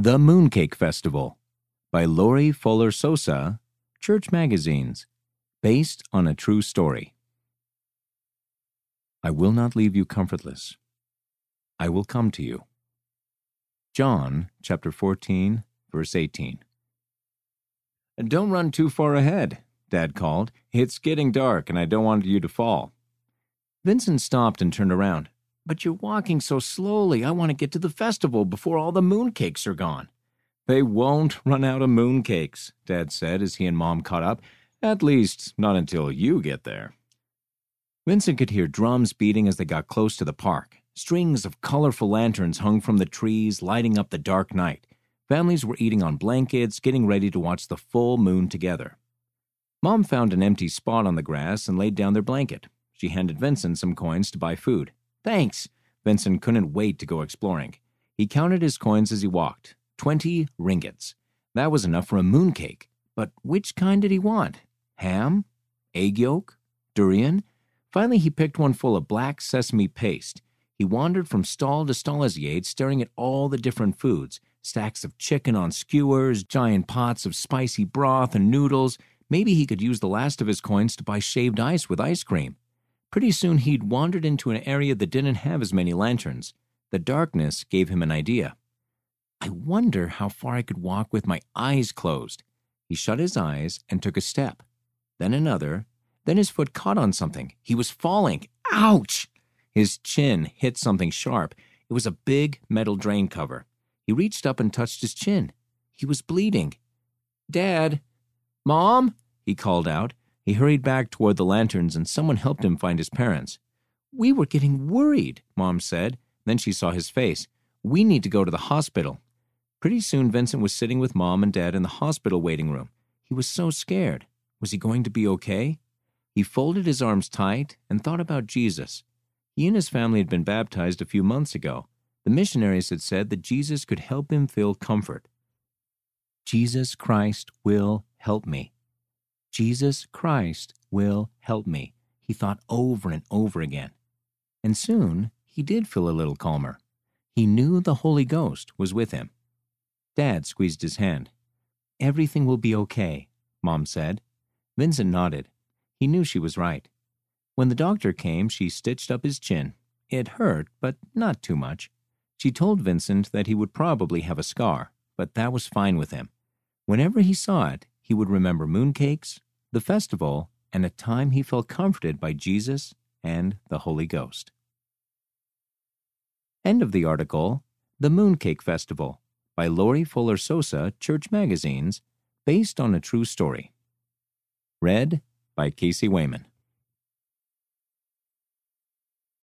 The Mooncake Festival by Lori Fuller Sosa, Church Magazines, based on a true story. I will not leave you comfortless. I will come to you. John chapter 14, verse 18. Don't run too far ahead, Dad called. It's getting dark and I don't want you to fall. Vincent stopped and turned around. But you're walking so slowly. I want to get to the festival before all the mooncakes are gone. They won't run out of mooncakes, Dad said as he and Mom caught up. At least, not until you get there. Vincent could hear drums beating as they got close to the park. Strings of colorful lanterns hung from the trees, lighting up the dark night. Families were eating on blankets, getting ready to watch the full moon together. Mom found an empty spot on the grass and laid down their blanket. She handed Vincent some coins to buy food. Thanks. Vincent couldn't wait to go exploring. He counted his coins as he walked. Twenty ringgits. That was enough for a mooncake. But which kind did he want? Ham? Egg yolk? Durian? Finally, he picked one full of black sesame paste. He wandered from stall to stall as he ate, staring at all the different foods stacks of chicken on skewers, giant pots of spicy broth and noodles. Maybe he could use the last of his coins to buy shaved ice with ice cream. Pretty soon he'd wandered into an area that didn't have as many lanterns. The darkness gave him an idea. I wonder how far I could walk with my eyes closed. He shut his eyes and took a step, then another, then his foot caught on something. He was falling. Ouch! His chin hit something sharp. It was a big metal drain cover. He reached up and touched his chin. He was bleeding. Dad! Mom! He called out. He hurried back toward the lanterns and someone helped him find his parents. We were getting worried, Mom said. Then she saw his face. We need to go to the hospital. Pretty soon, Vincent was sitting with Mom and Dad in the hospital waiting room. He was so scared. Was he going to be okay? He folded his arms tight and thought about Jesus. He and his family had been baptized a few months ago. The missionaries had said that Jesus could help him feel comfort. Jesus Christ will help me. Jesus Christ will help me, he thought over and over again. And soon he did feel a little calmer. He knew the Holy Ghost was with him. Dad squeezed his hand. Everything will be okay, Mom said. Vincent nodded. He knew she was right. When the doctor came, she stitched up his chin. It hurt, but not too much. She told Vincent that he would probably have a scar, but that was fine with him. Whenever he saw it, he would remember mooncakes, the festival, and a time he felt comforted by Jesus and the Holy Ghost. End of the article The Mooncake Festival by Lori Fuller Sosa, Church Magazines, based on a true story. Read by Casey Wayman.